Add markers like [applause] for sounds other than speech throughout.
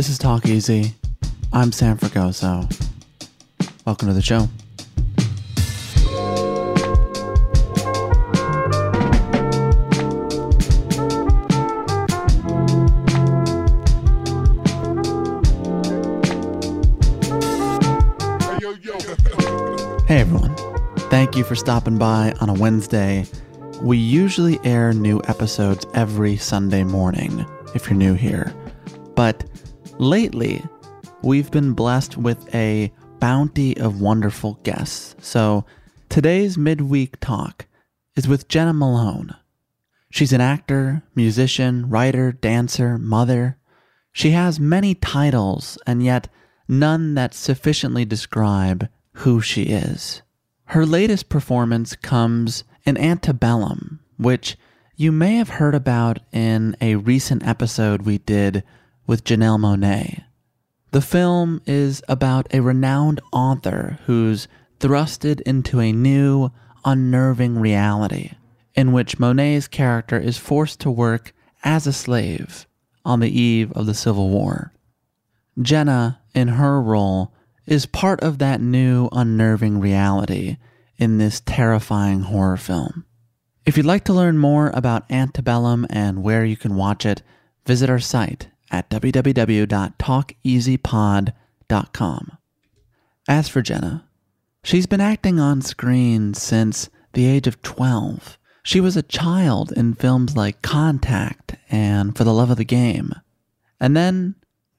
This is Talk Easy. I'm Sam Fragoso. Welcome to the show. Hey everyone. Thank you for stopping by on a Wednesday. We usually air new episodes every Sunday morning if you're new here. But lately, we've been blessed with a bounty of wonderful guests. So today's midweek talk is with Jena Malone. She's an actor, musician, writer, dancer, mother. She has many titles, and yet none that sufficiently describe who she is. Her latest performance comes in Antebellum, which you may have heard about in a recent episode we did with Janelle Monáe. The film is about a renowned author who's thrusted into a new, unnerving reality in which Monáe's character is forced to work as a slave on the eve of the Civil War. Jena, in her role, is part of that new unnerving reality in this terrifying horror film. If you'd like to learn more about Antebellum and where you can watch it, visit our site at www.talkeasypod.com. As for Jena, she's been acting on screen since the age of 12. She was a child in films like Contact and For the Love of the Game. And then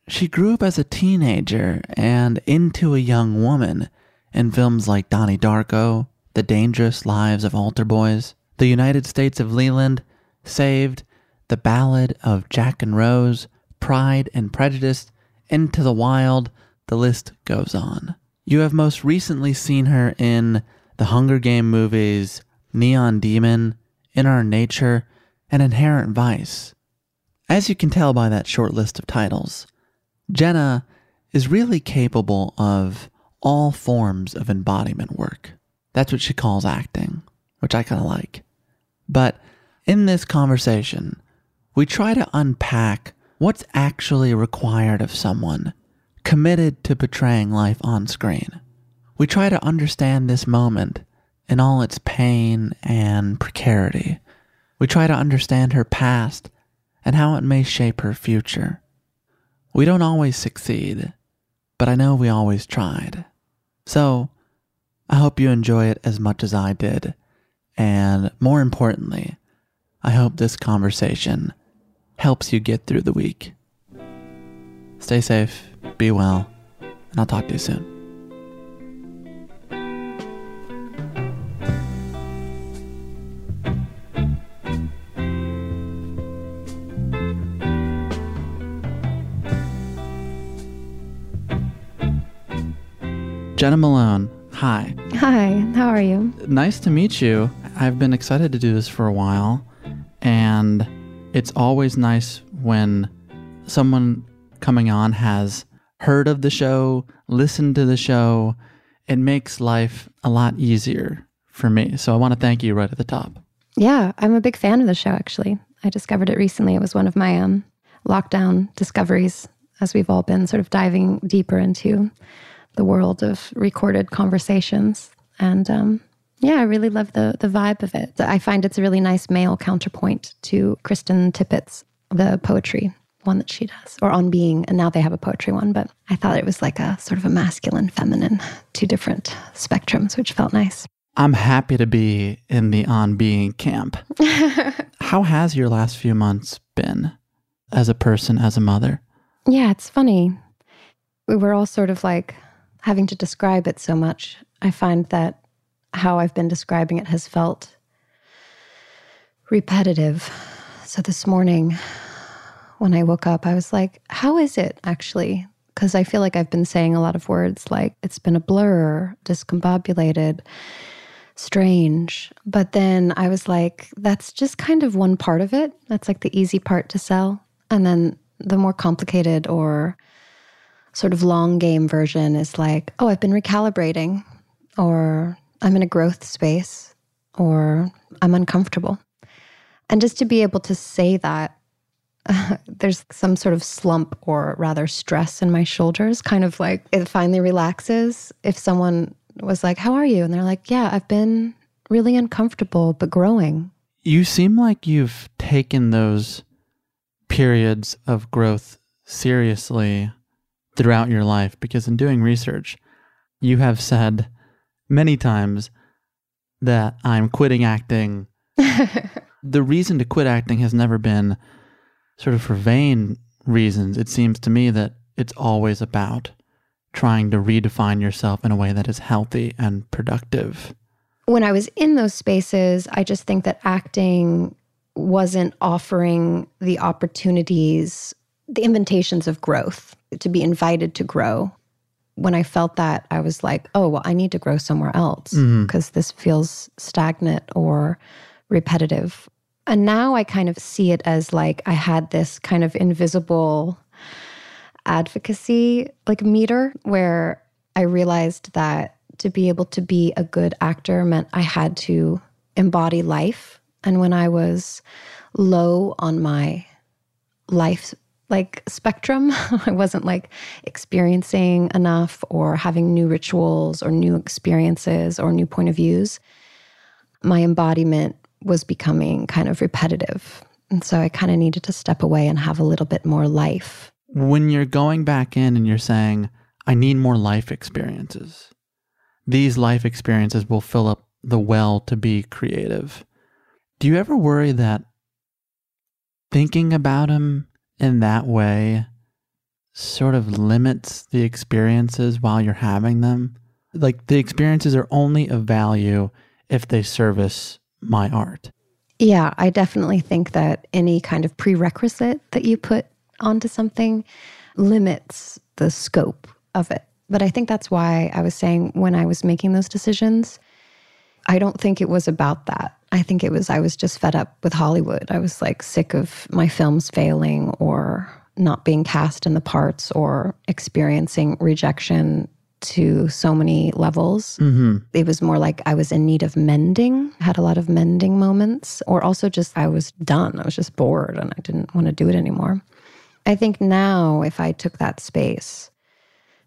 she grew up as a teenager and into a young woman in films like Donnie Darko, The Dangerous Lives of Altar Boys, The United States of Leland, Saved, The Ballad of Jack and Rose, Pride and Prejudice, Into the Wild, the list goes on. You have most recently seen her in the Hunger Game movies, Neon Demon, In Our Nature, and Inherent Vice. As you can tell by that short list of titles, Jena is really capable of all forms of embodiment work. That's what she calls acting, which I kind of like. But in this conversation, we try to unpack what's actually required of someone committed to portraying life on screen. We try to understand this moment in all its pain and precarity. We try to understand her past and how it may shape her future. We don't always succeed, but I know we always tried. So, I hope you enjoy it as much as I did. And more importantly, I hope this conversation helps you get through the week. Stay safe, be well, and I'll talk to you soon. Jena Malone, hi. Hi, how are you? Nice to meet you. I've been excited to do this for a while, and it's always nice when someone coming on has heard of the show, listened to the show. It makes life a lot easier for me. So I want to thank you right at the top. Yeah, I'm a big fan of the show, actually. I discovered it recently. It was one of my um, lockdown discoveries as we've all been sort of diving deeper into the world of recorded conversations. And um, yeah, I really love the the vibe of it. I find it's a really nice male counterpoint to Krista Tippett's the poetry one that she does, or on being, and now they have a poetry one. But I thought it was like a sort of a masculine, feminine, two different spectrums, which felt nice. I'm happy to be in the on being camp. [laughs] How has your last few months been as a person, as a mother? Yeah, it's funny. We were all sort of like having to describe it so much. I find that how I've been describing it has felt repetitive. So this morning, when I woke up, I was like, how is it actually? Because I feel like I've been saying a lot of words like it's been a blur, discombobulated, strange. But then I was like, that's just kind of one part of it. That's like the easy part to sell. And then the more complicated or sort of long game version is like, oh, I've been recalibrating, or I'm in a growth space, or I'm uncomfortable. And just to be able to say that, uh, [laughs] there's some sort of slump or rather stress in my shoulders, kind of like it finally relaxes. If someone was like, How are you? And they're like, Yeah, I've been really uncomfortable, but growing. You seem like you've taken those periods of growth seriously throughout your life because in doing research, you have said many times that I'm quitting acting. [laughs] the reason to quit acting has never been sort of for vain reasons. It seems to me that it's always about trying to redefine yourself in a way that is healthy and productive. When I was in those spaces, I just think that acting wasn't offering the opportunities, the invitations of growth, to be invited to grow. When I felt that, I was like, oh, well, I need to grow somewhere else because mm-hmm. this feels stagnant or repetitive. And now I kind of see it as like I had this kind of invisible advocacy like meter where I realized that to be able to be a good actor meant I had to embody life and when I was low on my life like spectrum, [laughs] I wasn't like experiencing enough or having new rituals or new experiences or new point of views. My embodiment was becoming kind of repetitive. And so I kind of needed to step away and have a little bit more life. When you're going back in and you're saying, I need more life experiences, these life experiences will fill up the well to be creative. Do you ever worry that thinking about him in that way sort of limits the experiences while you're having them? Like the experiences are only of value if they service my art. Yeah, I definitely think that any kind of prerequisite that you put onto something limits the scope of it. But I think that's why I was saying when I was making those decisions, I don't think it was about that. I think it was, I was just fed up with Hollywood. I was like sick of my films failing or not being cast in the parts or experiencing rejection to so many levels. Mm-hmm. It was more like I was in need of mending, had a lot of mending moments, or also just I was done. I was just bored and I didn't want to do it anymore. I think now, if I took that space,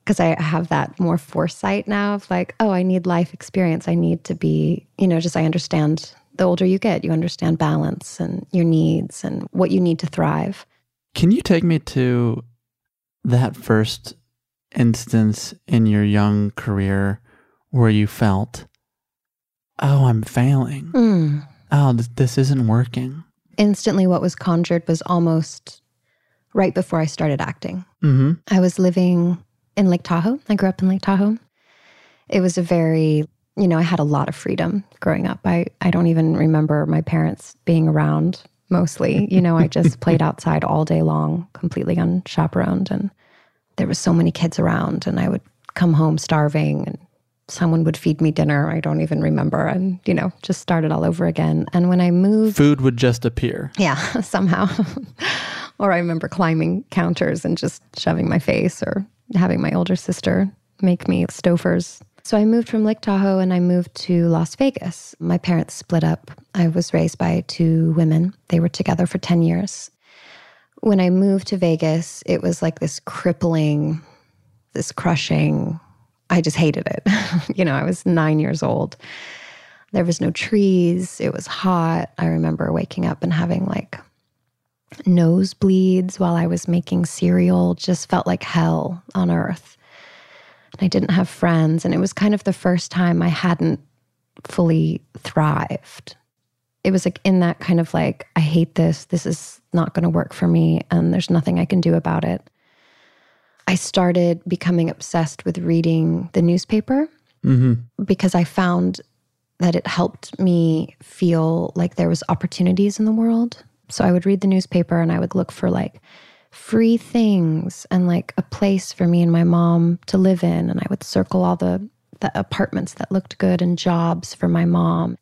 because I have that more foresight now of like, oh, I need life experience. I need to be, you know, just I understand the older you get, you understand balance and your needs and what you need to thrive. Can you take me to that first instance in your young career where you felt, oh, I'm failing? Mm. Oh, this, this isn't working. Instantly, what was conjured was almost right before I started acting. Mm-hmm. I was living in Lake Tahoe. I grew up in Lake Tahoe. It was a very, you know, I had a lot of freedom growing up. I, I don't even remember my parents being around mostly. You know, I just played [laughs] outside all day long, completely unchaperoned. And there was so many kids around, and I would come home starving and someone would feed me dinner. I don't even remember. And, you know, just started all over again. And when I moved, Food would just appear. yeah, [laughs] somehow. or I remember climbing counters and just shoving my face or having my older sister make me Stouffer's. So I moved from Lake Tahoe and I moved to Las Vegas. My parents split up. I was raised by two women. They were together for 10 years. When I moved to Vegas, it was like this crippling, this crushing, I just hated it. [laughs] you know, I was nine years old. There was no trees. It was hot. I remember waking up and having like nosebleeds while I was making cereal. Just felt like hell on earth. And I didn't have friends. And it was kind of the first time I hadn't fully thrived. It was like in that kind of like, I hate this. This is not going to work for me. And there's nothing I can do about it. I started becoming obsessed with reading the newspaper mm-hmm. because I found that it helped me feel like there was opportunities in the world. So I would read the newspaper and I would look for like free things and like a place for me and my mom to live in and I would circle all the the apartments that looked good and jobs for my mom.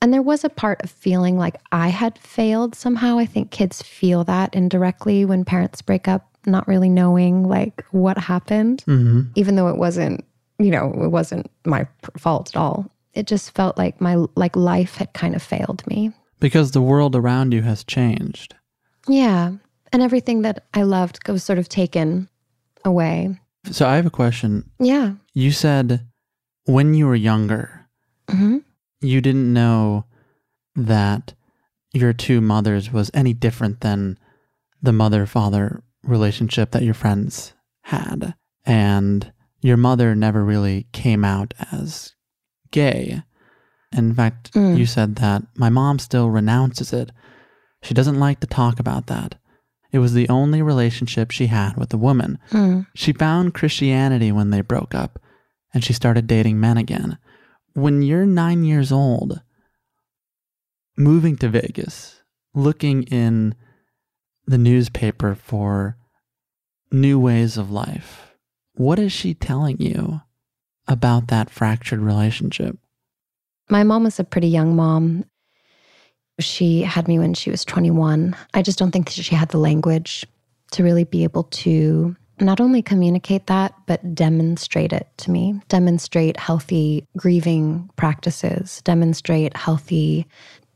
And there was a part of feeling like I had failed somehow. I think kids feel that indirectly when parents break up, not really knowing like what happened, mm-hmm. even though it wasn't, you know, it wasn't my fault at all. It just felt like my like life had kind of failed me. Because the world around you has changed. Yeah. And everything that I loved was sort of taken away. So I have a question. Yeah. You said when you were younger, hmm you didn't know that your two mothers was any different than the mother father relationship that your friends had. And your mother never really came out as gay. In fact, Mm. you said that my mom still renounces it. She doesn't like to talk about that. It was the only relationship she had with a woman. Mm. She found Christianity when they broke up and she started dating men again. When you're nine years old, moving to Vegas, looking in the newspaper for new ways of life, what is she telling you about that fractured relationship? My mom was a pretty young mom. She had me when she was 21. I just don't think that she had the language to really be able to not only communicate that, but demonstrate it to me, demonstrate healthy grieving practices, demonstrate healthy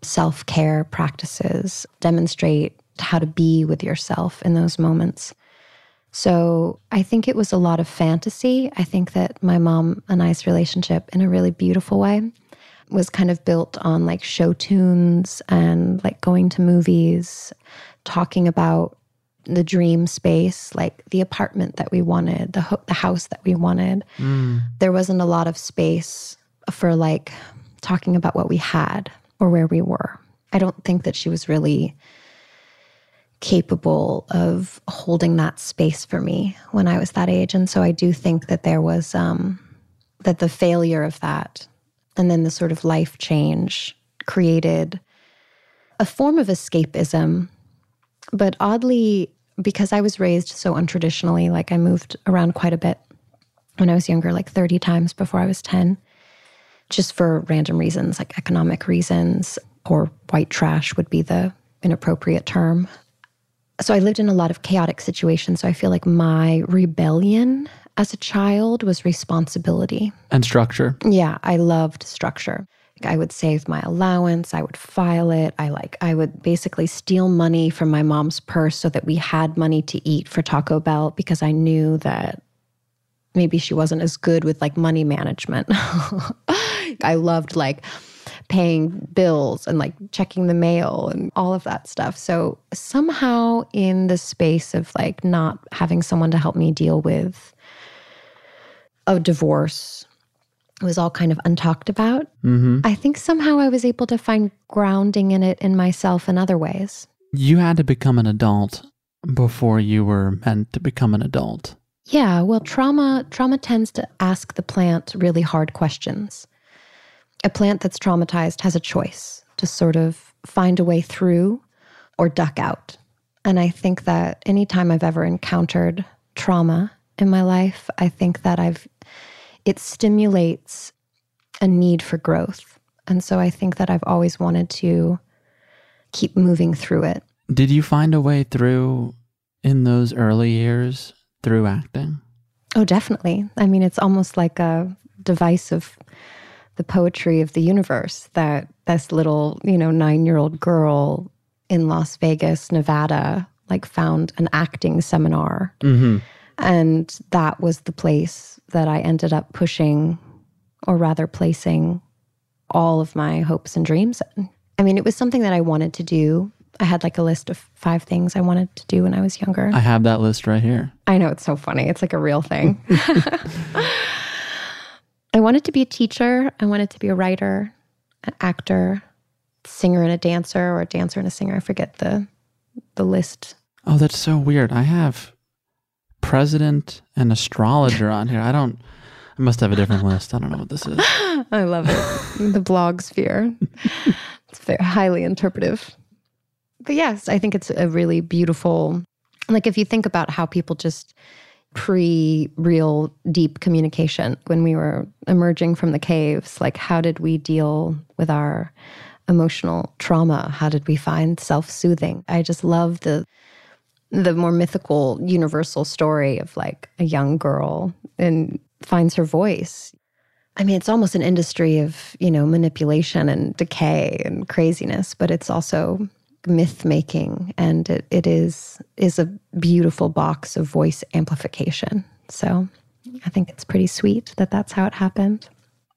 self care practices, demonstrate how to be with yourself in those moments. So I think it was a lot of fantasy. I think that my mom and I's relationship, in a really beautiful way, was kind of built on like show tunes and like going to movies, talking about the dream space, like the apartment that we wanted, the ho- the house that we wanted. There wasn't a lot of space for like talking about what we had or where we were. I don't think that she was really capable of holding that space for me when I was that age. And so I do think that there was um, that the failure of that and then the sort of life change created a form of escapism. But oddly, because I was raised so untraditionally, like I moved around quite a bit when I was younger, like 30 times before I was 10, just for random reasons, like economic reasons, or white trash would be the inappropriate term. So I lived in a lot of chaotic situations. So I feel like my rebellion as a child was responsibility. And structure. Yeah, I loved structure. I would save my allowance, I would file it. I like I would basically steal money from my mom's purse so that we had money to eat for Taco Bell because I knew that maybe she wasn't as good with like money management. [laughs] I loved like paying bills and like checking the mail and all of that stuff. So somehow in the space of like not having someone to help me deal with a divorce it was all kind of untalked about. hmm I think somehow I was able to find grounding in it in myself in other ways. You had to become an adult before you were meant to become an adult. Yeah, well, trauma trauma tends to ask the plant really hard questions. A plant that's traumatized has a choice to sort of find a way through or duck out. And I think that anytime I've ever encountered trauma in my life, I think that I've it stimulates a need for growth. And so I think that I've always wanted to keep moving through it. Did you find a way through in those early years through acting? Oh, definitely. I mean, it's almost like a device of the poetry of the universe that this little, you know, nine year old girl in Las Vegas, Nevada, like found an acting seminar. Mm-hmm. And that was the place that I ended up pushing, or rather placing, all of my hopes and dreams in. I mean, it was something that I wanted to do. I had like a list of five things I wanted to do when I was younger. I have that list right here. I know it's so funny. It's like a real thing. [laughs] I wanted to be a teacher. I wanted to be a writer, an actor, singer and a dancer, or a dancer and a singer. I forget the the list. Oh, that's so weird. I have president and astrologer on here. I don't. I must have a different list. I don't know what this is. [laughs] I love it. the blog sphere. [laughs] It's very highly interpretive. But yes, I think it's a really beautiful. Like if you think about how people just pre real deep communication when we were emerging from the caves, like how did we deal with our emotional trauma? How did we find self soothing? I just love the the more mythical universal story of like a young girl and finds her voice. I mean, it's almost an industry of, you know, manipulation and decay and craziness, but it's also myth making and it, it is is a beautiful box of voice amplification. So I think it's pretty sweet that that's how it happened.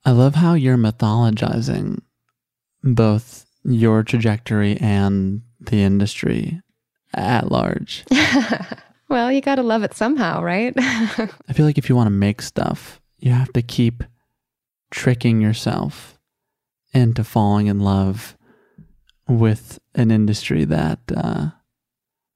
I love how you're mythologizing both your trajectory and the industry at large. [laughs] well, you got to love it somehow, right? [laughs] I feel like if you want to make stuff, you have to keep tricking yourself into falling in love with an industry that uh,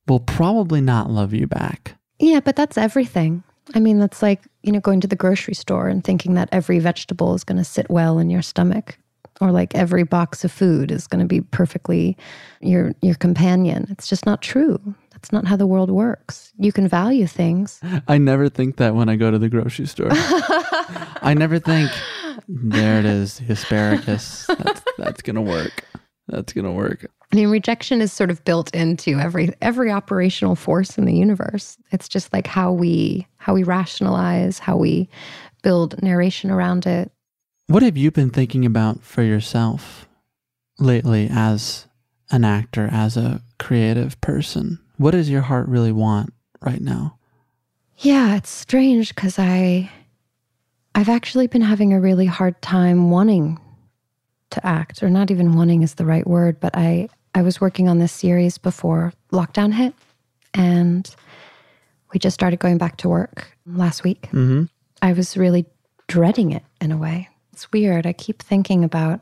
will probably not love you back. Yeah, but that's everything. I mean, that's like, you know, going to the grocery store and thinking that every vegetable is going to sit well in your stomach or like every box of food is going to be perfectly your your companion. It's just not true. That's not how the world works. You can value things. I never think that when I go to the grocery store. [laughs] I never think there it is, the asparagus. That's that's going to work. That's going to work. I mean, rejection is sort of built into every every operational force in the universe. It's just like how we how we rationalize, how we build narration around it. What have you been thinking about for yourself lately as an actor, as a creative person? What does your heart really want right now? Yeah, it's strange because I I've actually been having a really hard time wanting to act, or not even wanting is the right word, but I I was working on this series before lockdown hit, and we just started going back to work last week. Mm-hmm. I was really dreading it in a way. It's weird. I keep thinking about,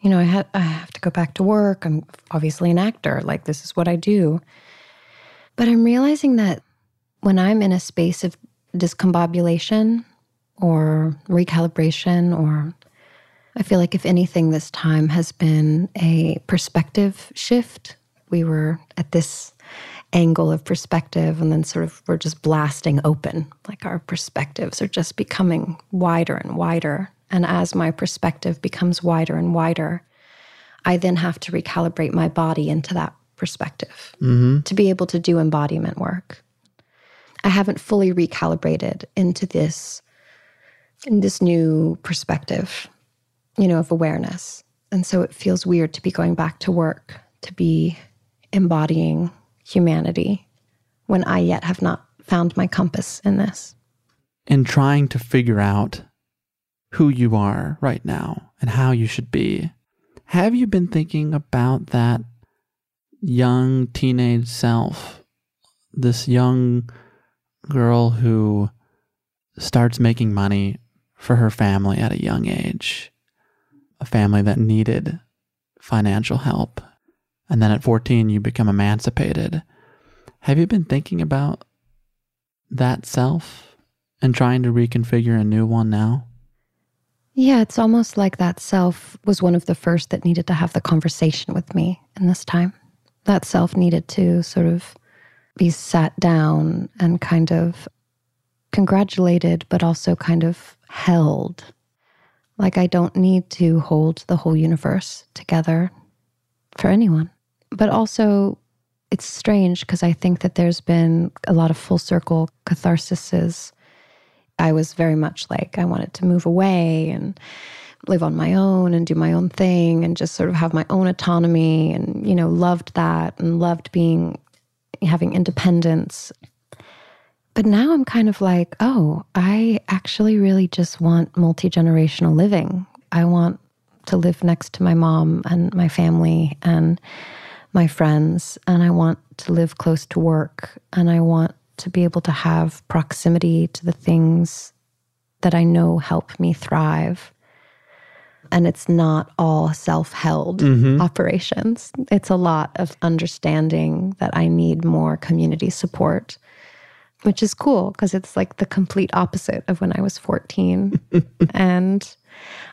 you know, I, ha- I have to go back to work. I'm obviously an actor. Like, this is what I do. But I'm realizing that when I'm in a space of discombobulation or recalibration, or I feel like if anything, this time has been a perspective shift. We were at this angle of perspective and then sort of we're just blasting open like our perspectives are just becoming wider and wider and as my perspective becomes wider and wider i then have to recalibrate my body into that perspective Mm-hmm. to be able to do embodiment work i haven't fully recalibrated into this in this new perspective you know of awareness and so it feels weird to be going back to work to be embodying humanity when I yet have not found my compass in this. And trying to figure out who you are right now and how you should be, have you been thinking about that young teenage self? This young girl who starts making money for her family at a young age, a family that needed financial help. And then at 14, you become emancipated. Have you been thinking about that self and trying to reconfigure a new one now? Yeah, it's almost like that self was one of the first that needed to have the conversation with me in this time. That self needed to sort of be sat down and kind of congratulated, but also kind of held. Like, I don't need to hold the whole universe together for anyone. But also, it's strange because I think that there's been a lot of full circle catharsises. I was very much like, I wanted to move away and live on my own and do my own thing and just sort of have my own autonomy and, you know, loved that and loved being, having independence. But now I'm kind of like, oh, I actually really just want multi generational living. I want to live next to my mom and my family and my friends. And I want to live close to work. And I want to be able to have proximity to the things that I know help me thrive. And it's not all self held mm-hmm. operations. It's a lot of understanding that I need more community support which is cool because it's like the complete opposite of when I was 14. [laughs] and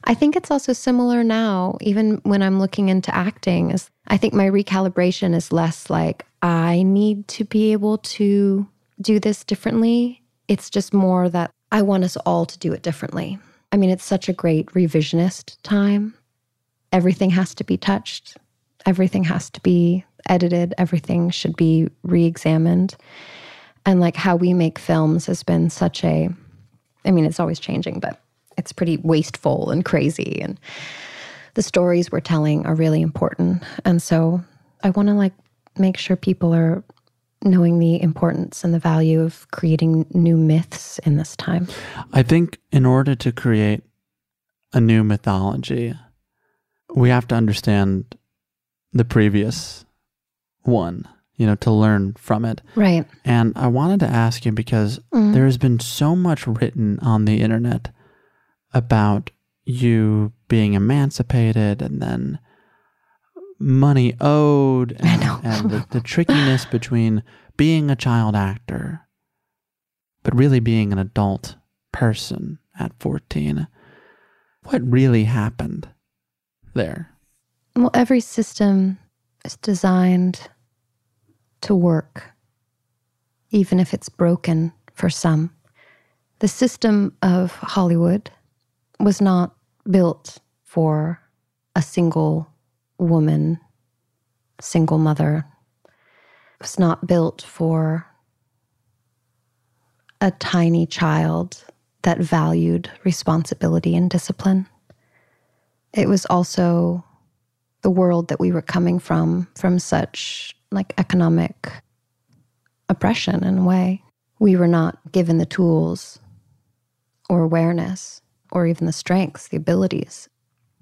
I think it's also similar now, even when I'm looking into acting, is I think my recalibration is less like I need to be able to do this differently. It's just more that I want us all to do it differently. I mean, it's such a great revisionist time. Everything has to be touched, everything has to be edited, everything should be re examined and like how we make films has been such a i mean it's always changing but it's pretty wasteful and crazy and the stories we're telling are really important and so i want to like make sure people are knowing the importance and the value of creating new myths in this time i think in order to create a new mythology we have to understand the previous one you know, to learn from it. Right. And I wanted to ask you because mm. there has been so much written on the internet about you being emancipated and then money owed and, and the, the [laughs] trickiness between being a child actor but really being an adult person at 14. What really happened there? Well, every system is designed to work, even if it's broken for some. The system of Hollywood was not built for a single woman, single mother. Was not built for a tiny child that valued responsibility and discipline. It was also the world that we were coming from, from such like economic oppression in a way. We were not given the tools or awareness or even the strengths, the abilities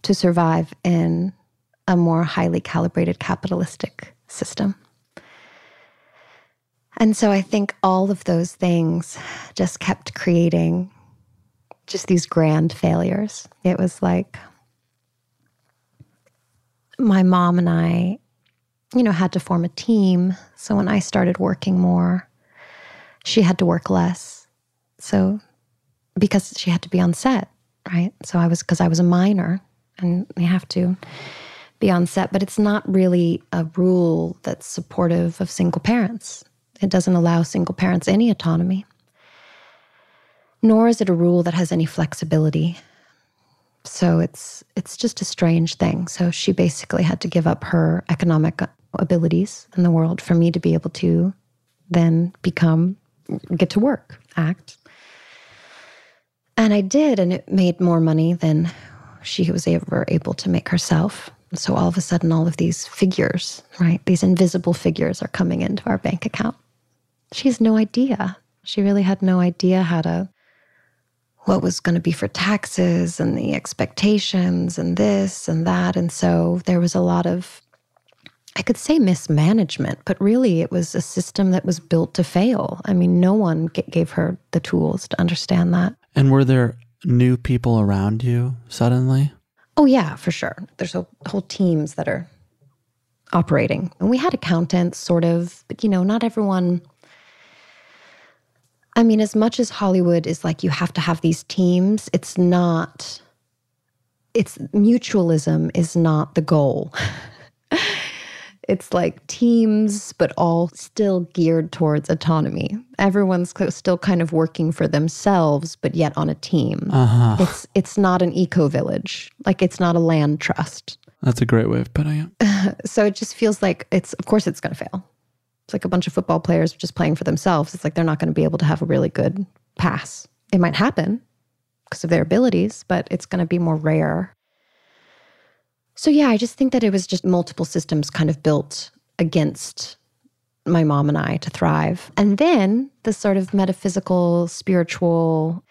to survive in a more highly calibrated capitalistic system. And so I think all of those things just kept creating just these grand failures. It was like my mom and I you know, had to form a team. So when I started working more, she had to work less. So because she had to be on set, right? So I was, because I was a minor and they have to be on set, but it's not really a rule that's supportive of single parents. It doesn't allow single parents any autonomy, nor is it a rule that has any flexibility. So it's it's just a strange thing. So she basically had to give up her economic abilities in the world for me to be able to then become, get to work, act. And I did, and it made more money than she was ever able to make herself. So all of a sudden, all of these figures, right, these invisible figures are coming into our bank account. She has no idea. She really had no idea how to, what was going to be for taxes and the expectations and this and that. And so there was a lot of I could say mismanagement, but really it was a system that was built to fail. I mean, no one gave her the tools to understand that. And were there new people around you suddenly? Oh, yeah, for sure. There's a, whole teams that are operating. And we had accountants, sort of, but you know, not everyone. I mean, as much as Hollywood is like you have to have these teams, it's not, it's mutualism is not the goal. [laughs] It's like teams, but all still geared towards autonomy. Everyone's still kind of working for themselves, but yet on a team. Uh-huh. It's it's not an eco village. Like it's not a land trust. That's a great way of putting it. [laughs] so it just feels like it's of course it's going to fail. It's like a bunch of football players just playing for themselves. It's like they're not going to be able to have a really good pass. It might happen because of their abilities, but it's going to be more rare. So yeah, I just think that it was just multiple systems kind of built against my mom and I to thrive. And then the sort of metaphysical, spiritual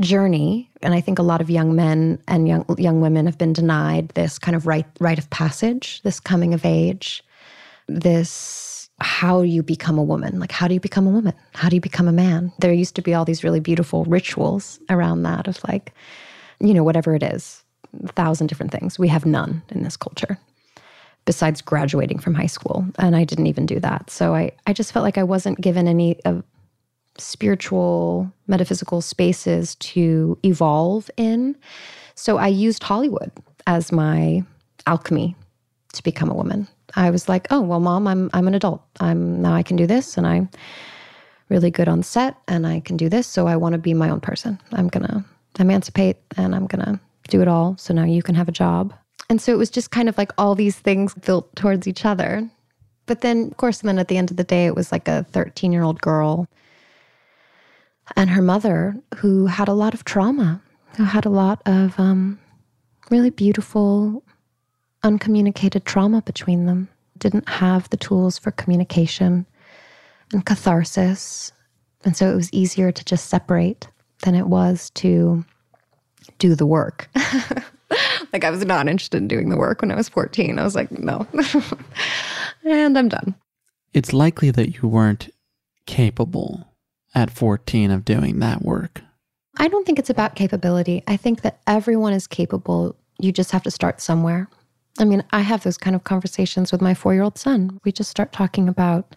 journey, and I think a lot of young men and young young women have been denied this kind of rite rite of passage, this coming of age, this how you become a woman. Like, how do you become a woman? How do you become a man? There used to be all these really beautiful rituals around that of like, you know, whatever it is, a thousand different things. We have none in this culture besides graduating from high school. And I didn't even do that. So I, I just felt like I wasn't given any uh, spiritual, metaphysical spaces to evolve in. So I used Hollywood as my alchemy to become a woman. I was like, oh well, mom, I'm I'm an adult. I'm now I can do this, and I'm really good on set, and I can do this. So I want to be my own person. I'm gonna emancipate, and I'm gonna do it all. So now you can have a job. And so it was just kind of like all these things built towards each other. But then, of course, and then at the end of the day, it was like a 13 year old girl and her mother who had a lot of trauma, who had a lot of um, really beautiful uncommunicated trauma between them, didn't have the tools for communication and catharsis. And so it was easier to just separate than it was to do the work. [laughs] like I was not interested in doing the work when I was 14. I was like, no. [laughs] and I'm done. It's likely that you weren't capable at 14 of doing that work. I don't think it's about capability. I think that everyone is capable. You just have to start somewhere. I mean, I have those kind of conversations with my four year old son. We just start talking about.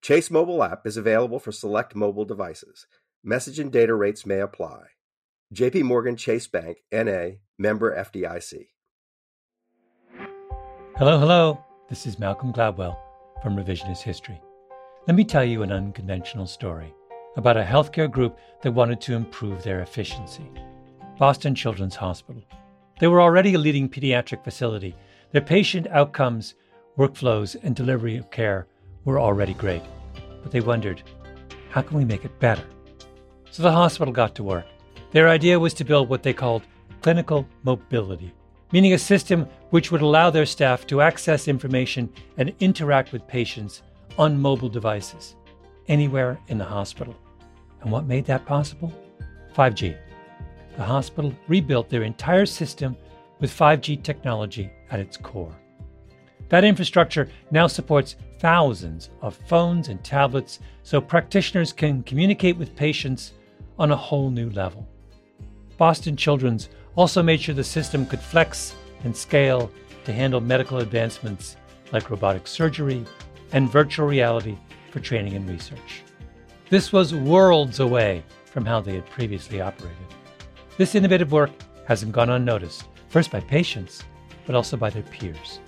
Chase mobile app is available for select mobile devices. Message and data rates may apply. JP Morgan Chase Bank NA, member FDIC. Hello, hello. This is Malcolm Gladwell from Revisionist History. Let me tell you an unconventional story about a healthcare group that wanted to improve their efficiency. Boston Children's Hospital. They were already a leading pediatric facility their patient outcomes, workflows, and delivery of care were already great, but they wondered, how can we make it better? So the hospital got to work. Their idea was to build what they called clinical mobility, meaning a system which would allow their staff to access information and interact with patients on mobile devices anywhere in the hospital. And what made that possible? 5G. The hospital rebuilt their entire system with 5G technology at its core. That infrastructure now supports thousands of phones and tablets so practitioners can communicate with patients on a whole new level. Boston Children's also made sure the system could flex and scale to handle medical advancements like robotic surgery and virtual reality for training and research. This was worlds away from how they had previously operated. This innovative work hasn't gone unnoticed, first by patients, but also by their peers.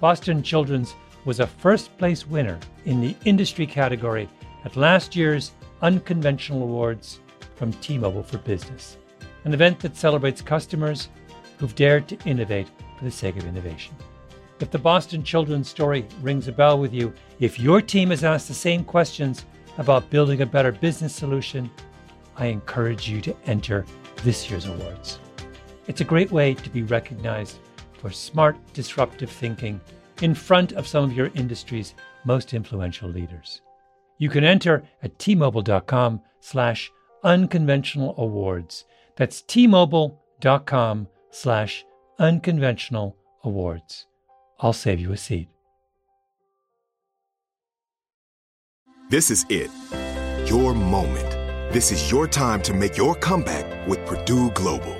Boston Children's was a first place winner in the industry category at last year's Unconventional Awards from T Mobile for Business, an event that celebrates customers who've dared to innovate for the sake of innovation. If the Boston Children's story rings a bell with you, if your team has asked the same questions about building a better business solution, I encourage you to enter this year's awards. It's a great way to be recognized for smart, disruptive thinking in front of some of your industry's most influential leaders. You can enter at tmobile.com slash unconventional awards. That's tmobile.com slash unconventional awards. I'll save you a seat. This is it. Your moment. This is your time to make your comeback with Purdue Global.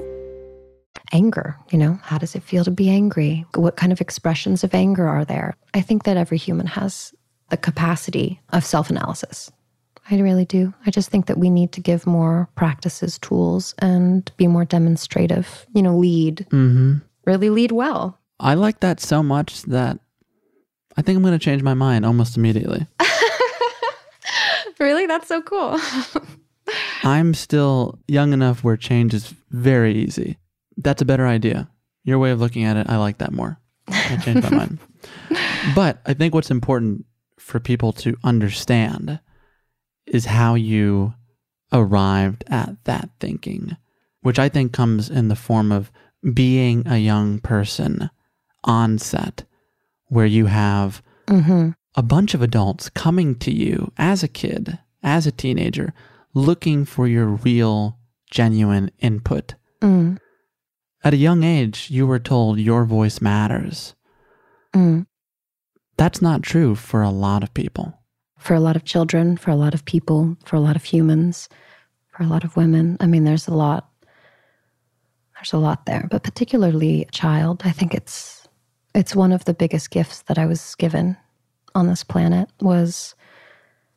Anger, you know, how does it feel to be angry? What kind of expressions of anger are there? I think that every human has the capacity of self analysis. I really do. I just think that we need to give more practices, tools, and be more demonstrative, you know, lead, Mm-hmm. really lead well. I like that so much that I think I'm going to change my mind almost immediately. [laughs] really? That's so cool. [laughs] I'm still young enough where change is very easy. That's a better idea. Your way of looking at it, I like that more. I changed my mind. [laughs] But I think what's important for people to understand is how you arrived at that thinking, which I think comes in the form of being a young person on set where you have hmm a bunch of adults coming to you as a kid, as a teenager, looking for your real, genuine input. Mm. At a young age, you were told your voice matters. Mm. That's not true for a lot of people. For a lot of children, for a lot of people, for a lot of humans, for a lot of women. I mean, there's a lot. There's a lot there, but particularly a child. I think it's it's one of the biggest gifts that I was given on this planet was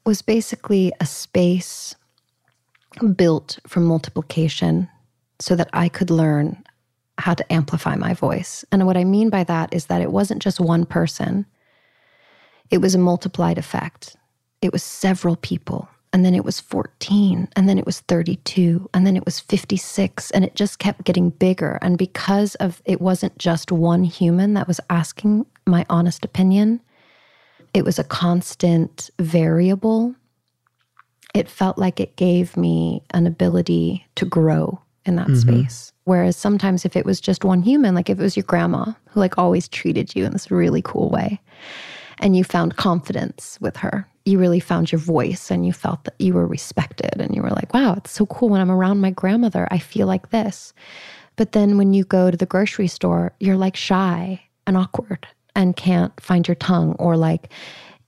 was basically a space built for multiplication so that I could learn how to amplify my voice. And what I mean by that is that it wasn't just one person. It was a multiplied effect. It was several people. And then it was 14. And then it was 32. And then it was 56. And it just kept getting bigger. And because of it wasn't just one human that was asking my honest opinion, it was a constant variable. It felt like it gave me an ability to grow in that mm-hmm. space. Whereas sometimes if it was just one human, like if it was your grandma who like always treated you in this really cool way, and you found confidence with her, you really found your voice and you felt that you were respected and you were like, wow, it's so cool when I'm around my grandmother, I feel like this. But then when you go to the grocery store, you're like shy and awkward and can't find your tongue or like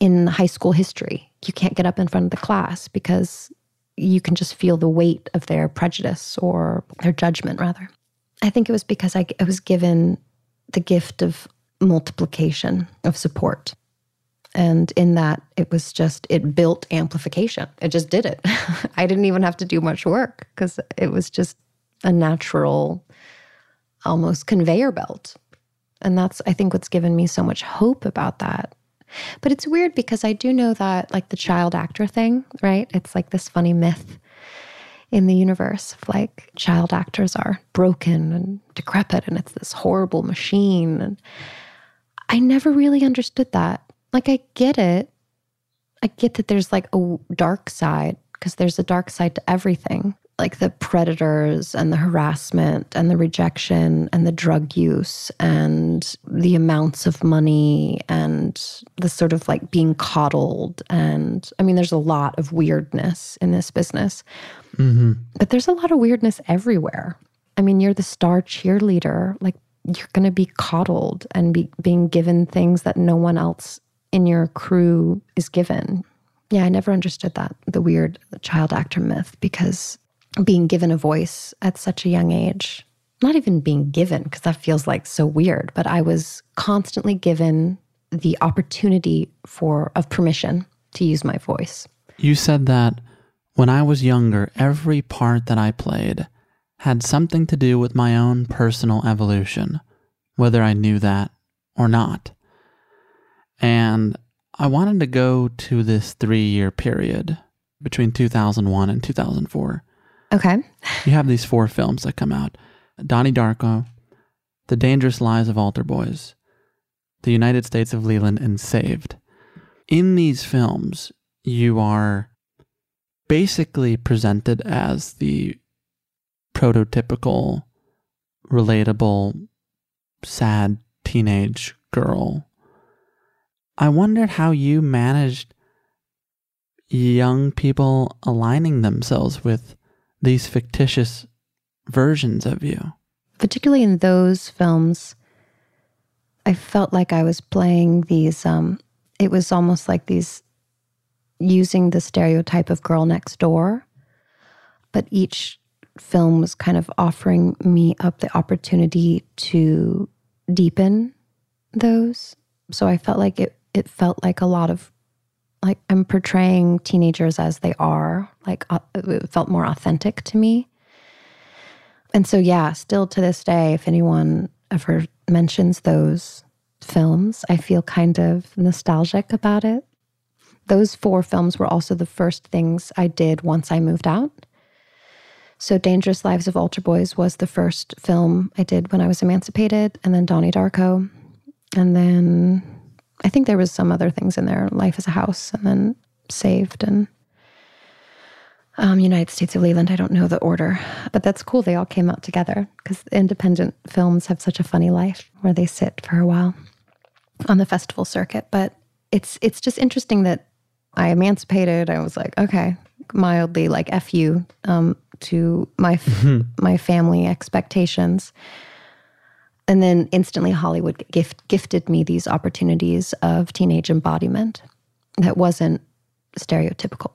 in high school history, you can't get up in front of the class because you can just feel the weight of their prejudice or their judgment, rather. I think it was because I, I was given the gift of multiplication, of support. And in that, it was just, it built amplification. It just did it. [laughs] I didn't even have to do much work because it was just a natural, almost conveyor belt. And that's, I think, what's given me so much hope about that. But it's weird because I do know that, like the child actor thing, right? It's like this funny myth in the universe of like child actors are broken and decrepit and it's this horrible machine. And I never really understood that. Like, I get it. I get that there's like a dark side because there's a dark side to everything like the predators and the harassment and the rejection and the drug use and the amounts of money and the sort of like being coddled. And I mean, there's a lot of weirdness in this business, Mm-hmm. but there's a lot of weirdness everywhere. I mean, you're the star cheerleader, like, you're going to be coddled and be being given things that no one else in your crew is given. Yeah, I never understood that, the weird child actor myth, because being given a voice at such a young age, not even being given, because that feels like so weird, but I was constantly given the opportunity for of permission to use my voice. You said that when I was younger, every part that I played had something to do with my own personal evolution, whether I knew that or not. And I wanted to go to this three year period between 2001 and 2004. Okay. You have these four films that come out Donnie Darko, The Dangerous Lives of Altar Boys, The United States of Leland, and Saved. In these films, you are basically presented as the prototypical, relatable, sad teenage girl. I wondered how you managed young people aligning themselves with these fictitious versions of you. Particularly in those films, I felt like I was playing these, um, it was almost like these using the stereotype of girl next door, but each film was kind of offering me up the opportunity to deepen those. So I felt like it it felt like a lot of like I'm portraying teenagers as they are. Like uh, it felt more authentic to me. And so yeah, still to this day if anyone ever mentions those films, I feel kind of nostalgic about it. Those four films were also the first things I did once I moved out. So, Dangerous Lives of Altar Boys was the first film I did when I was emancipated, and then Donnie Darko. And then I think there was some other things in there, Life as a House, and then Saved and um, United States of Leland. I don't know the order, but that's cool. They all came out together because independent films have such a funny life where they sit for a while on the festival circuit. But it's it's just interesting that I emancipated. I was like, okay, mildly like f you um, to my my family expectations, and then instantly Hollywood gift, gifted me these opportunities of teenage embodiment that wasn't stereotypical.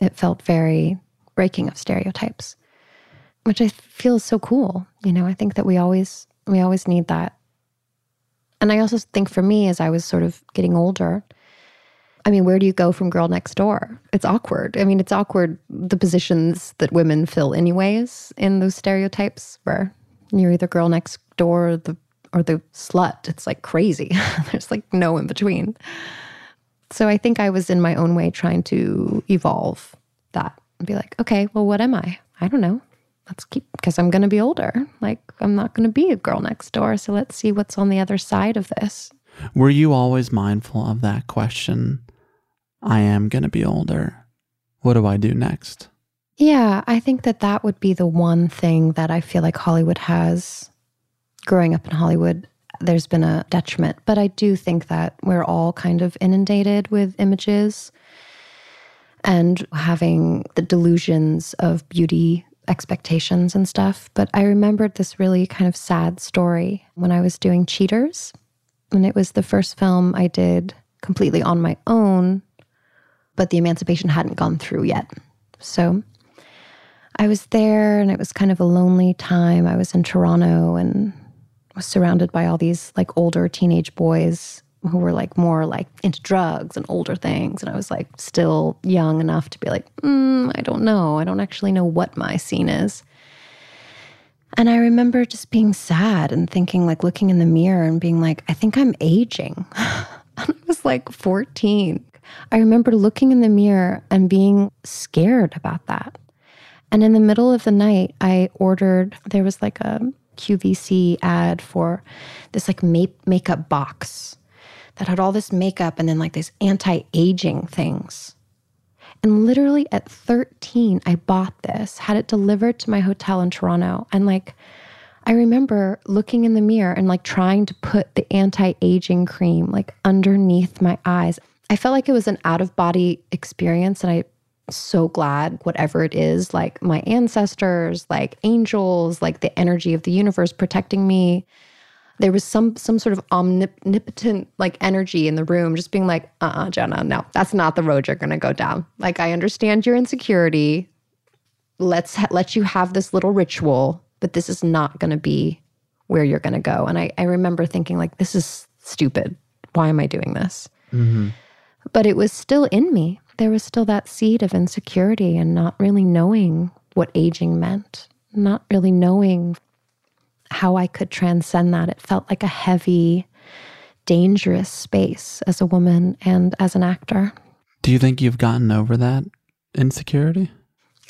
It felt very breaking of stereotypes, which I feel is so cool. You know, I think that we always we always need that. And I also think for me, as I was sort of getting older, I mean, where do you go from girl next door? It's awkward. I mean, it's awkward the positions that women fill, anyways, in those stereotypes where you're either girl next door or the, or the slut. It's like crazy. [laughs] There's like no in between. So I think I was in my own way trying to evolve that and be like, okay, well, what am I? I don't know. Let's keep, because I'm going to be older. Like, I'm not going to be a girl next door. So let's see what's on the other side of this. Were you always mindful of that question? I am going to be older. What do I do next? Yeah, I think that that would be the one thing that I feel like Hollywood has. Growing up in Hollywood, there's been a detriment, but I do think that we're all kind of inundated with images and having the delusions of beauty expectations and stuff. But I remembered this really kind of sad story when I was doing Cheaters. And it was the first film I did completely on my own but the emancipation hadn't gone through yet. So I was there and it was kind of a lonely time. I was in Toronto and was surrounded by all these like older teenage boys who were like more like into drugs and older things. And I was like still young enough to be like, mm, I don't know. I don't actually know what my scene is. And I remember just being sad and thinking, like, looking in the mirror and being like, I think I'm aging. [laughs] and I was like 14. I remember looking in the mirror and being scared about that. And in the middle of the night, I ordered, there was like a QVC ad for this like make- makeup box that had all this makeup and then like these anti aging things. And literally at 13, I bought this, had it delivered to my hotel in Toronto. And like, I remember looking in the mirror and like trying to put the anti aging cream like underneath my eyes. I felt like it was an out of body experience. And I'm so glad, whatever it is, like my ancestors, like angels, like the energy of the universe protecting me. There was some some sort of omnipotent like energy in the room, just being like, uh uh-uh, Jena, no, that's not the road you're gonna go down. Like I understand your insecurity. Let's ha- let you have this little ritual, but this is not gonna be where you're gonna go. And I, I remember thinking, like, this is stupid. Why am I doing this? Mm-hmm. But it was still in me. There was still that seed of insecurity and not really knowing what aging meant. not really knowing how I could transcend that. It felt like a heavy, dangerous space as a woman and as an actor. Do you think you've gotten over that insecurity?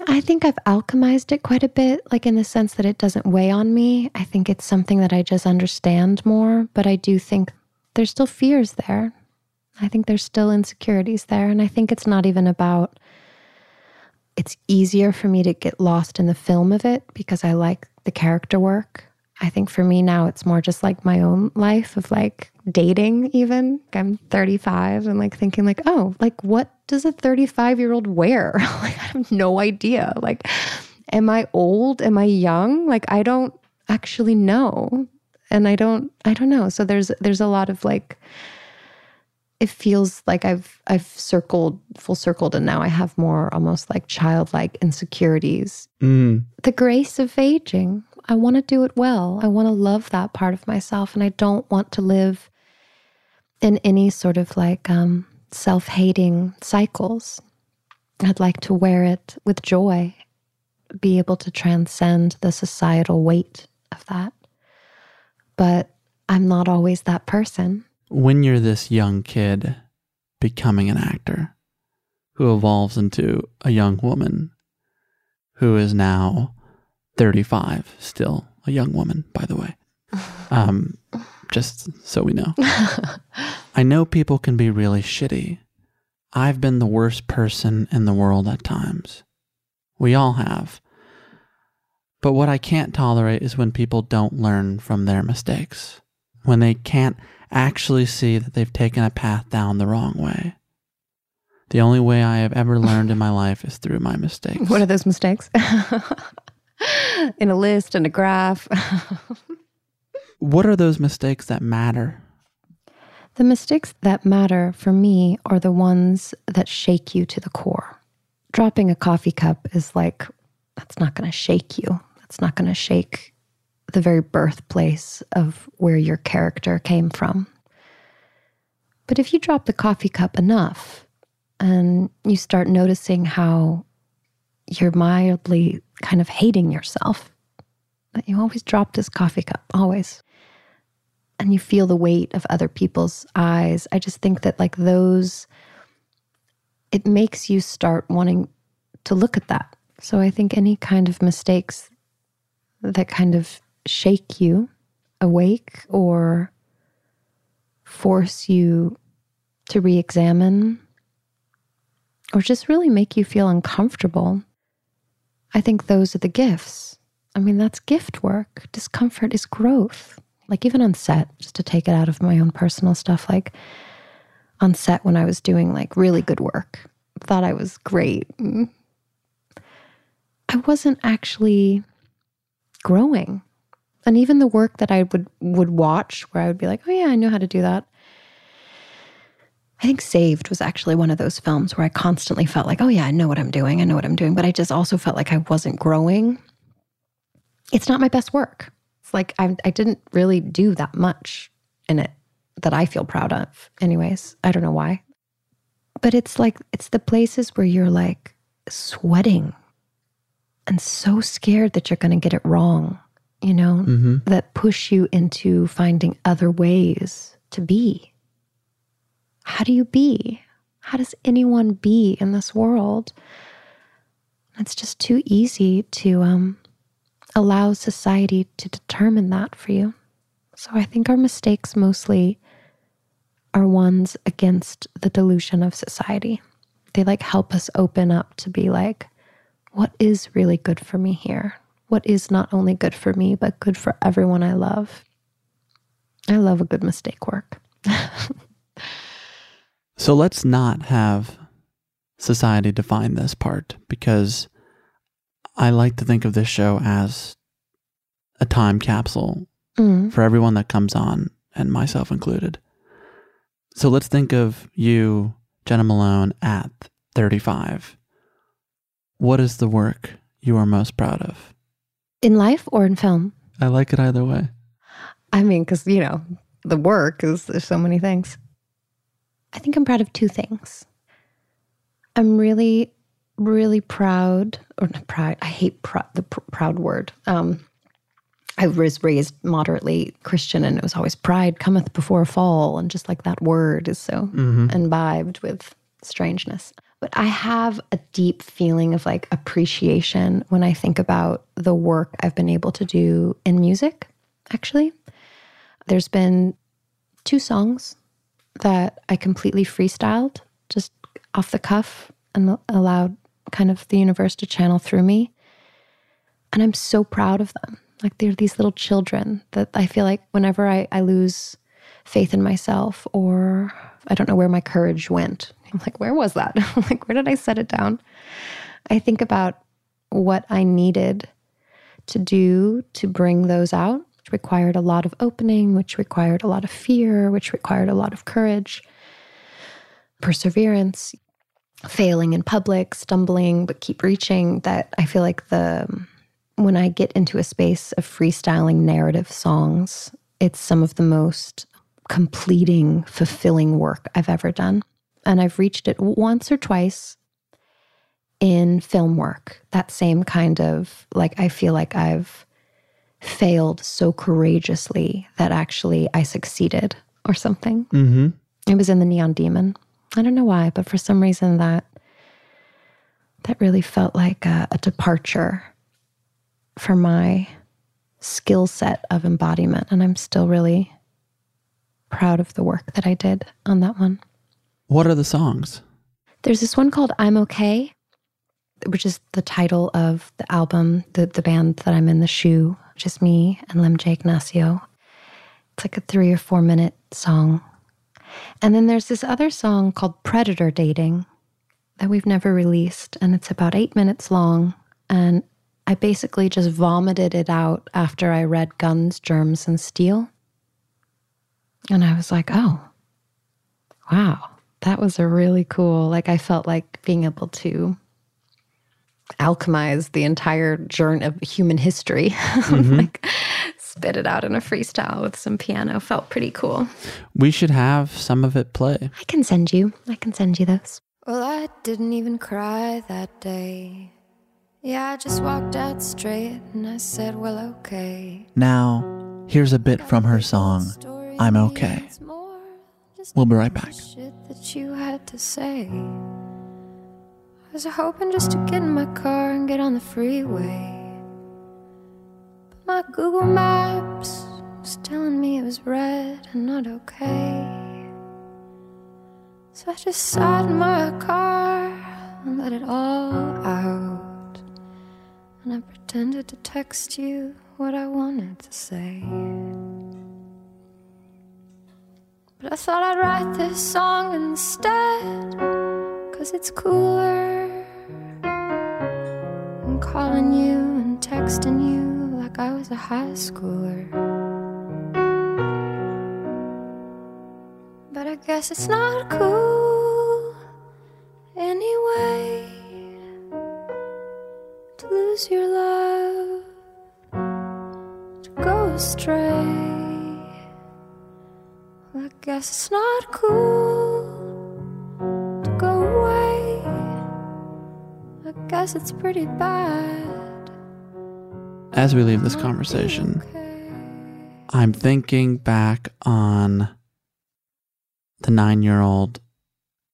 I think I've alchemized it quite a bit, like in the sense that it doesn't weigh on me. I think it's something that I just understand more, but I do think there's still fears there. I think there's still insecurities there. And I think it's not even about, it's easier for me to get lost in the film of it because I like the character work. I think for me now, it's more just like my own life of like dating, even. I'm 35 and like thinking, like, oh, like what does a 35 year old wear? [laughs] like, I have no idea. Like, am I old? Am I young? Like, I don't actually know. And I don't, I don't know. So there's, there's a lot of like, it feels like I've I've circled full circled and now I have more almost like childlike insecurities. Mm. The grace of aging. I want to do it well. I want to love that part of myself and I don't want to live in any sort of like um, self-hating cycles. I'd like to wear it with joy, be able to transcend the societal weight of that. But I'm not always that person when you're this young kid becoming an actor who evolves into a young woman who is now 35, still a young woman, by the way. [laughs] Um, just so we know. [laughs] I know people can be really shitty. I've been the worst person in the world at times. We all have. But what I can't tolerate is when people don't learn from their mistakes, when they can't actually see that they've taken a path down the wrong way. The only way I have ever learned in my [laughs] life is through my mistakes. What are those mistakes? [laughs] in a list and a graph. what are those mistakes that matter? The mistakes that matter for me are the ones that shake you to the core. Dropping a coffee cup is like, that's not going to shake you. That's not going to shake the very birthplace of where your character came from. But if you drop the coffee cup enough and you start noticing how you're mildly kind of hating yourself, that you always drop this coffee cup, always. And you feel the weight of other people's eyes. I just think that, like, those, it makes you start wanting to look at that. So I think any kind of mistakes that kind of shake you awake or force you to re examine or just really make you feel uncomfortable. I think those are the gifts. I mean, that's gift work. Discomfort is growth. Like, even on set, just to take it out of my own personal stuff, like on set when I was doing like really good work, thought I was great. Mm. I wasn't actually growing. And even the work that I would would watch where I would be like, "Oh yeah, I know how to do that." I think Saved was actually one of those films where I constantly felt like, "Oh yeah, I know what I'm doing. I know what I'm doing," but I just also felt like I wasn't growing. It's not my best work. It's like I I didn't really do that much in it that I feel proud of. Anyways, I don't know why. But it's like it's the places where you're like sweating and so scared that you're going to get it wrong you know, mm-hmm. that push you into finding other ways to be. How do you be? How does anyone be in this world? It's just too easy to um, allow society to determine that for you. So I think our mistakes mostly are ones against the delusion of society. They like help us open up to be like, what is really good for me here? What is not only good for me, but good for everyone I love. I love a good mistake work. [laughs] so let's not have society define this part because I like to think of this show as a time capsule mm. for everyone that comes on, and myself included. So let's think of you, Jena Malone, at 35. What is the work you are most proud of? In life or in film? I like it either way. I mean, because, you know, the work is there's so many things. I think I'm proud of two things. I'm really, really proud, or not proud, I hate pr- the pr- proud word. Um, I was raised moderately Christian, and it was always pride cometh before a fall. And just like that word is so imbibed with strangeness. But I have a deep feeling of like appreciation when I think about the work I've been able to do in music, actually. There's been two songs that I completely freestyled, just off the cuff, and allowed kind of the universe to channel through me. And I'm so proud of them. Like they're these little children that I feel like whenever I, I lose faith in myself or I don't know where my courage went, I'm like, where was that? [laughs] like, where did I set it down? I think about what I needed to do to bring those out, which required a lot of opening, which required a lot of fear, which required a lot of courage, perseverance, failing in public, stumbling, but keep reaching. That I feel like the when I get into a space of freestyling narrative songs, it's some of the most completing, fulfilling work I've ever done. And I've reached it once or twice in film work. That same kind of like, I feel like I've failed so courageously that actually I succeeded or something. Mm-hmm. It was in the Neon Demon. I don't know why, but for some reason that that really felt like a, a departure for my skill set of embodiment. And I'm still really proud of the work that I did on that one. What are the songs? There's this one called I'm Okay, which is the title of the album, the, the band that I'm in, The Shoe, which is me and Lem Jay Ignacio. It's like a three or four minute song. And then there's this other song called Predator Dating that we've never released. And it's about eight minutes long. And I basically just vomited it out after I read Guns, Germs, and Steel. And I was like, oh, wow, that was a really cool, like, I felt like being able to alchemize the entire journey of human history, [laughs] mm-hmm. like, spit it out in a freestyle with some piano felt pretty cool. We should have some of it play. I can send you, I can send you those. Well, I didn't even cry that day. Yeah, I just walked out straight and I said, well, okay. Now, here's a bit from her song, I'm Okay. We'll be right back. Shit that you had to say. I was hoping just to get in my car and get on the freeway. But my Google Maps was telling me it was red and not okay. So I just sat in my car and let it all out. And I pretended to text you what I wanted to say. But I thought I'd write this song instead, cause it's cooler than calling you and texting you like I was a high schooler. But I guess it's not cool anyway to lose your love, to go astray. I guess it's not cool to go away. I guess it's pretty bad. As we leave this conversation, I'm thinking back on the nine year old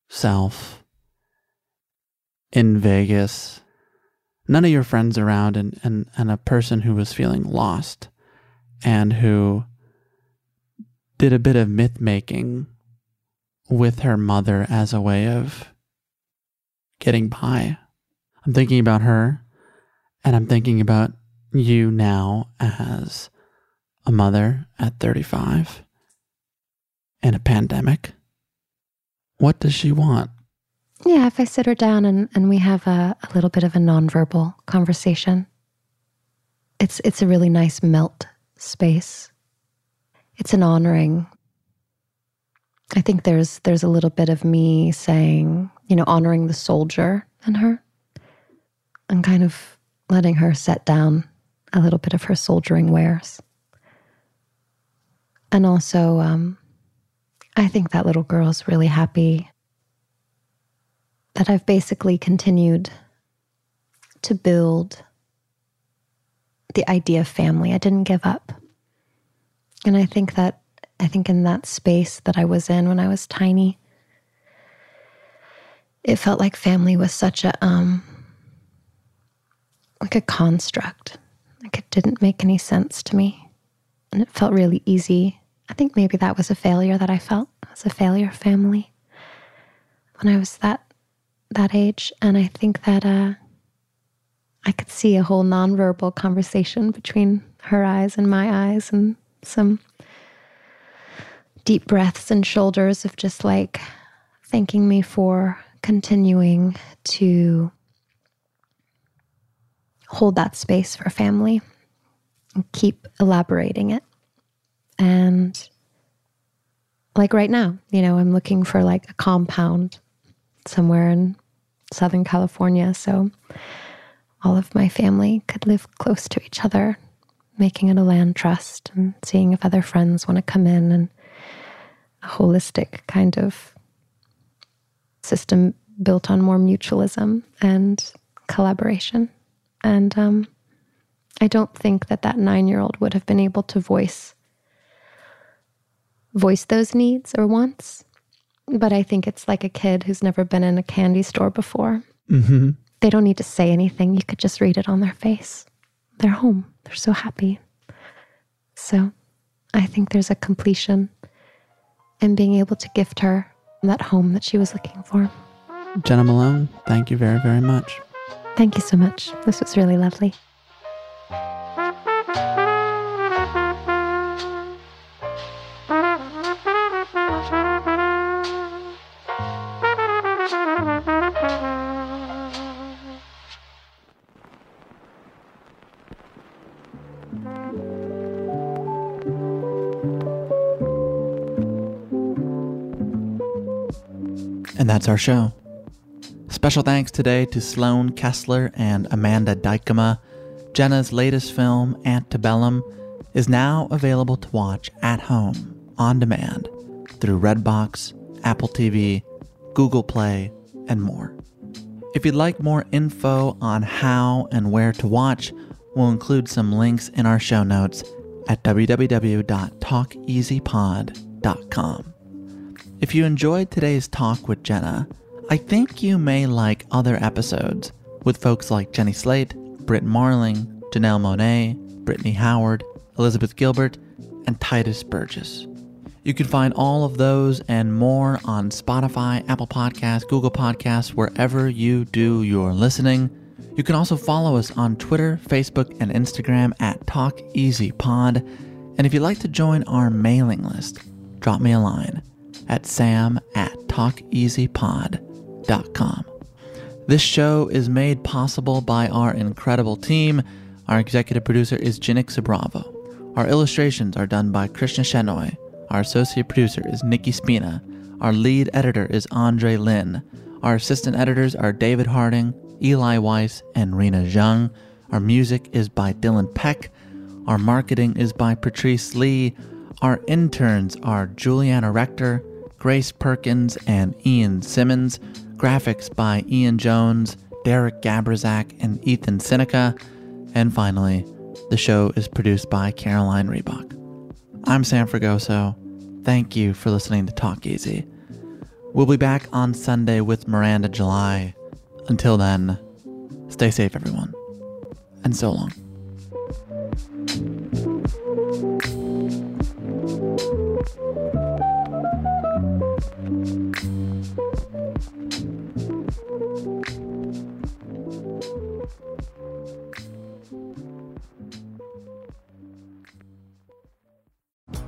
self in Vegas. None of your friends around, and, and, and a person who was feeling lost and who did a bit of myth making with her mother as a way of getting by. I'm thinking about her, and I'm thinking about you now as a mother at 35 in a pandemic. What does she want? Yeah, if I sit her down and, and we have a, a little bit of a nonverbal conversation, it's it's a really nice melt space. It's an honoring. I think there's there's a little bit of me saying, you know, honoring the soldier in her and kind of letting her set down a little bit of her soldiering wares. And also, um, I think that little girl's really happy that I've basically continued to build the idea of family. I didn't give up. And I think that, I think in that space that I was in when I was tiny, it felt like family was such a, um, like a construct. Like it didn't make any sense to me. And it felt really easy. I think maybe that was a failure that I felt as a failure family when I was that that age. And I think that uh, I could see a whole nonverbal conversation between her eyes and my eyes, and some deep breaths and shoulders of just like thanking me for continuing to hold that space for family and keep elaborating it. And like right now, you know, I'm looking for like a compound somewhere in Southern California. So all of my family could live close to each other, making it a land trust and seeing if other friends want to come in and a holistic kind of system built on more mutualism and collaboration. And um, I don't think that that nine year old would have been able to voice voice those needs or wants. But I think it's like a kid who's never been in a candy store before. Mm-hmm. They don't need to say anything. You could just read it on their face. They're home. They're so happy. So I think there's a completion in being able to gift her that home that she was looking for. Jena Malone, thank you very, very much. Thank you so much. This was really lovely. Our show. Special thanks today to Sloan Kessler and Amanda Dykema. Jena's latest film, Antebellum, is now available to watch at home on demand through Redbox, Apple TV, Google Play, and more. If you'd like more info on how and where to watch, we'll include some links in our show notes at www.talkeasypod.com. If you enjoyed today's talk with Jena, I think you may like other episodes with folks like Jenny Slate, Brit Marling, Janelle Monáe, Brittany Howard, Elizabeth Gilbert, and Tituss Burgess. You can find all of those and more on Spotify, Apple Podcasts, Google Podcasts, wherever you do your listening. You can also follow us on Twitter, Facebook, and Instagram at TalkEasyPod. And if you'd like to join our mailing list, drop me a line at sam at talkeasypod.com. This show is made possible by our incredible team. Our executive producer is Janicza Bravo. Our illustrations are done by Krishna Shenoy. Our associate producer is Nikki Spina. Our lead editor is Andre Lin. Our assistant editors are David Harding, Eli Weiss, and Rena Zhang. Our music is by Dylan Peck. Our marketing is by Patrice Lee. Our interns are Juliana Rector, Grace Perkins, and Ian Simmons. Graphics by Ian Jones, Derek Gabrizak, and Ethan Seneca. And finally, the show is produced by Caroline Reebok. I'm Sam Fragoso. Thank you for listening to Talk Easy. We'll be back on Sunday with Miranda July. Until then, stay safe, everyone. And so long.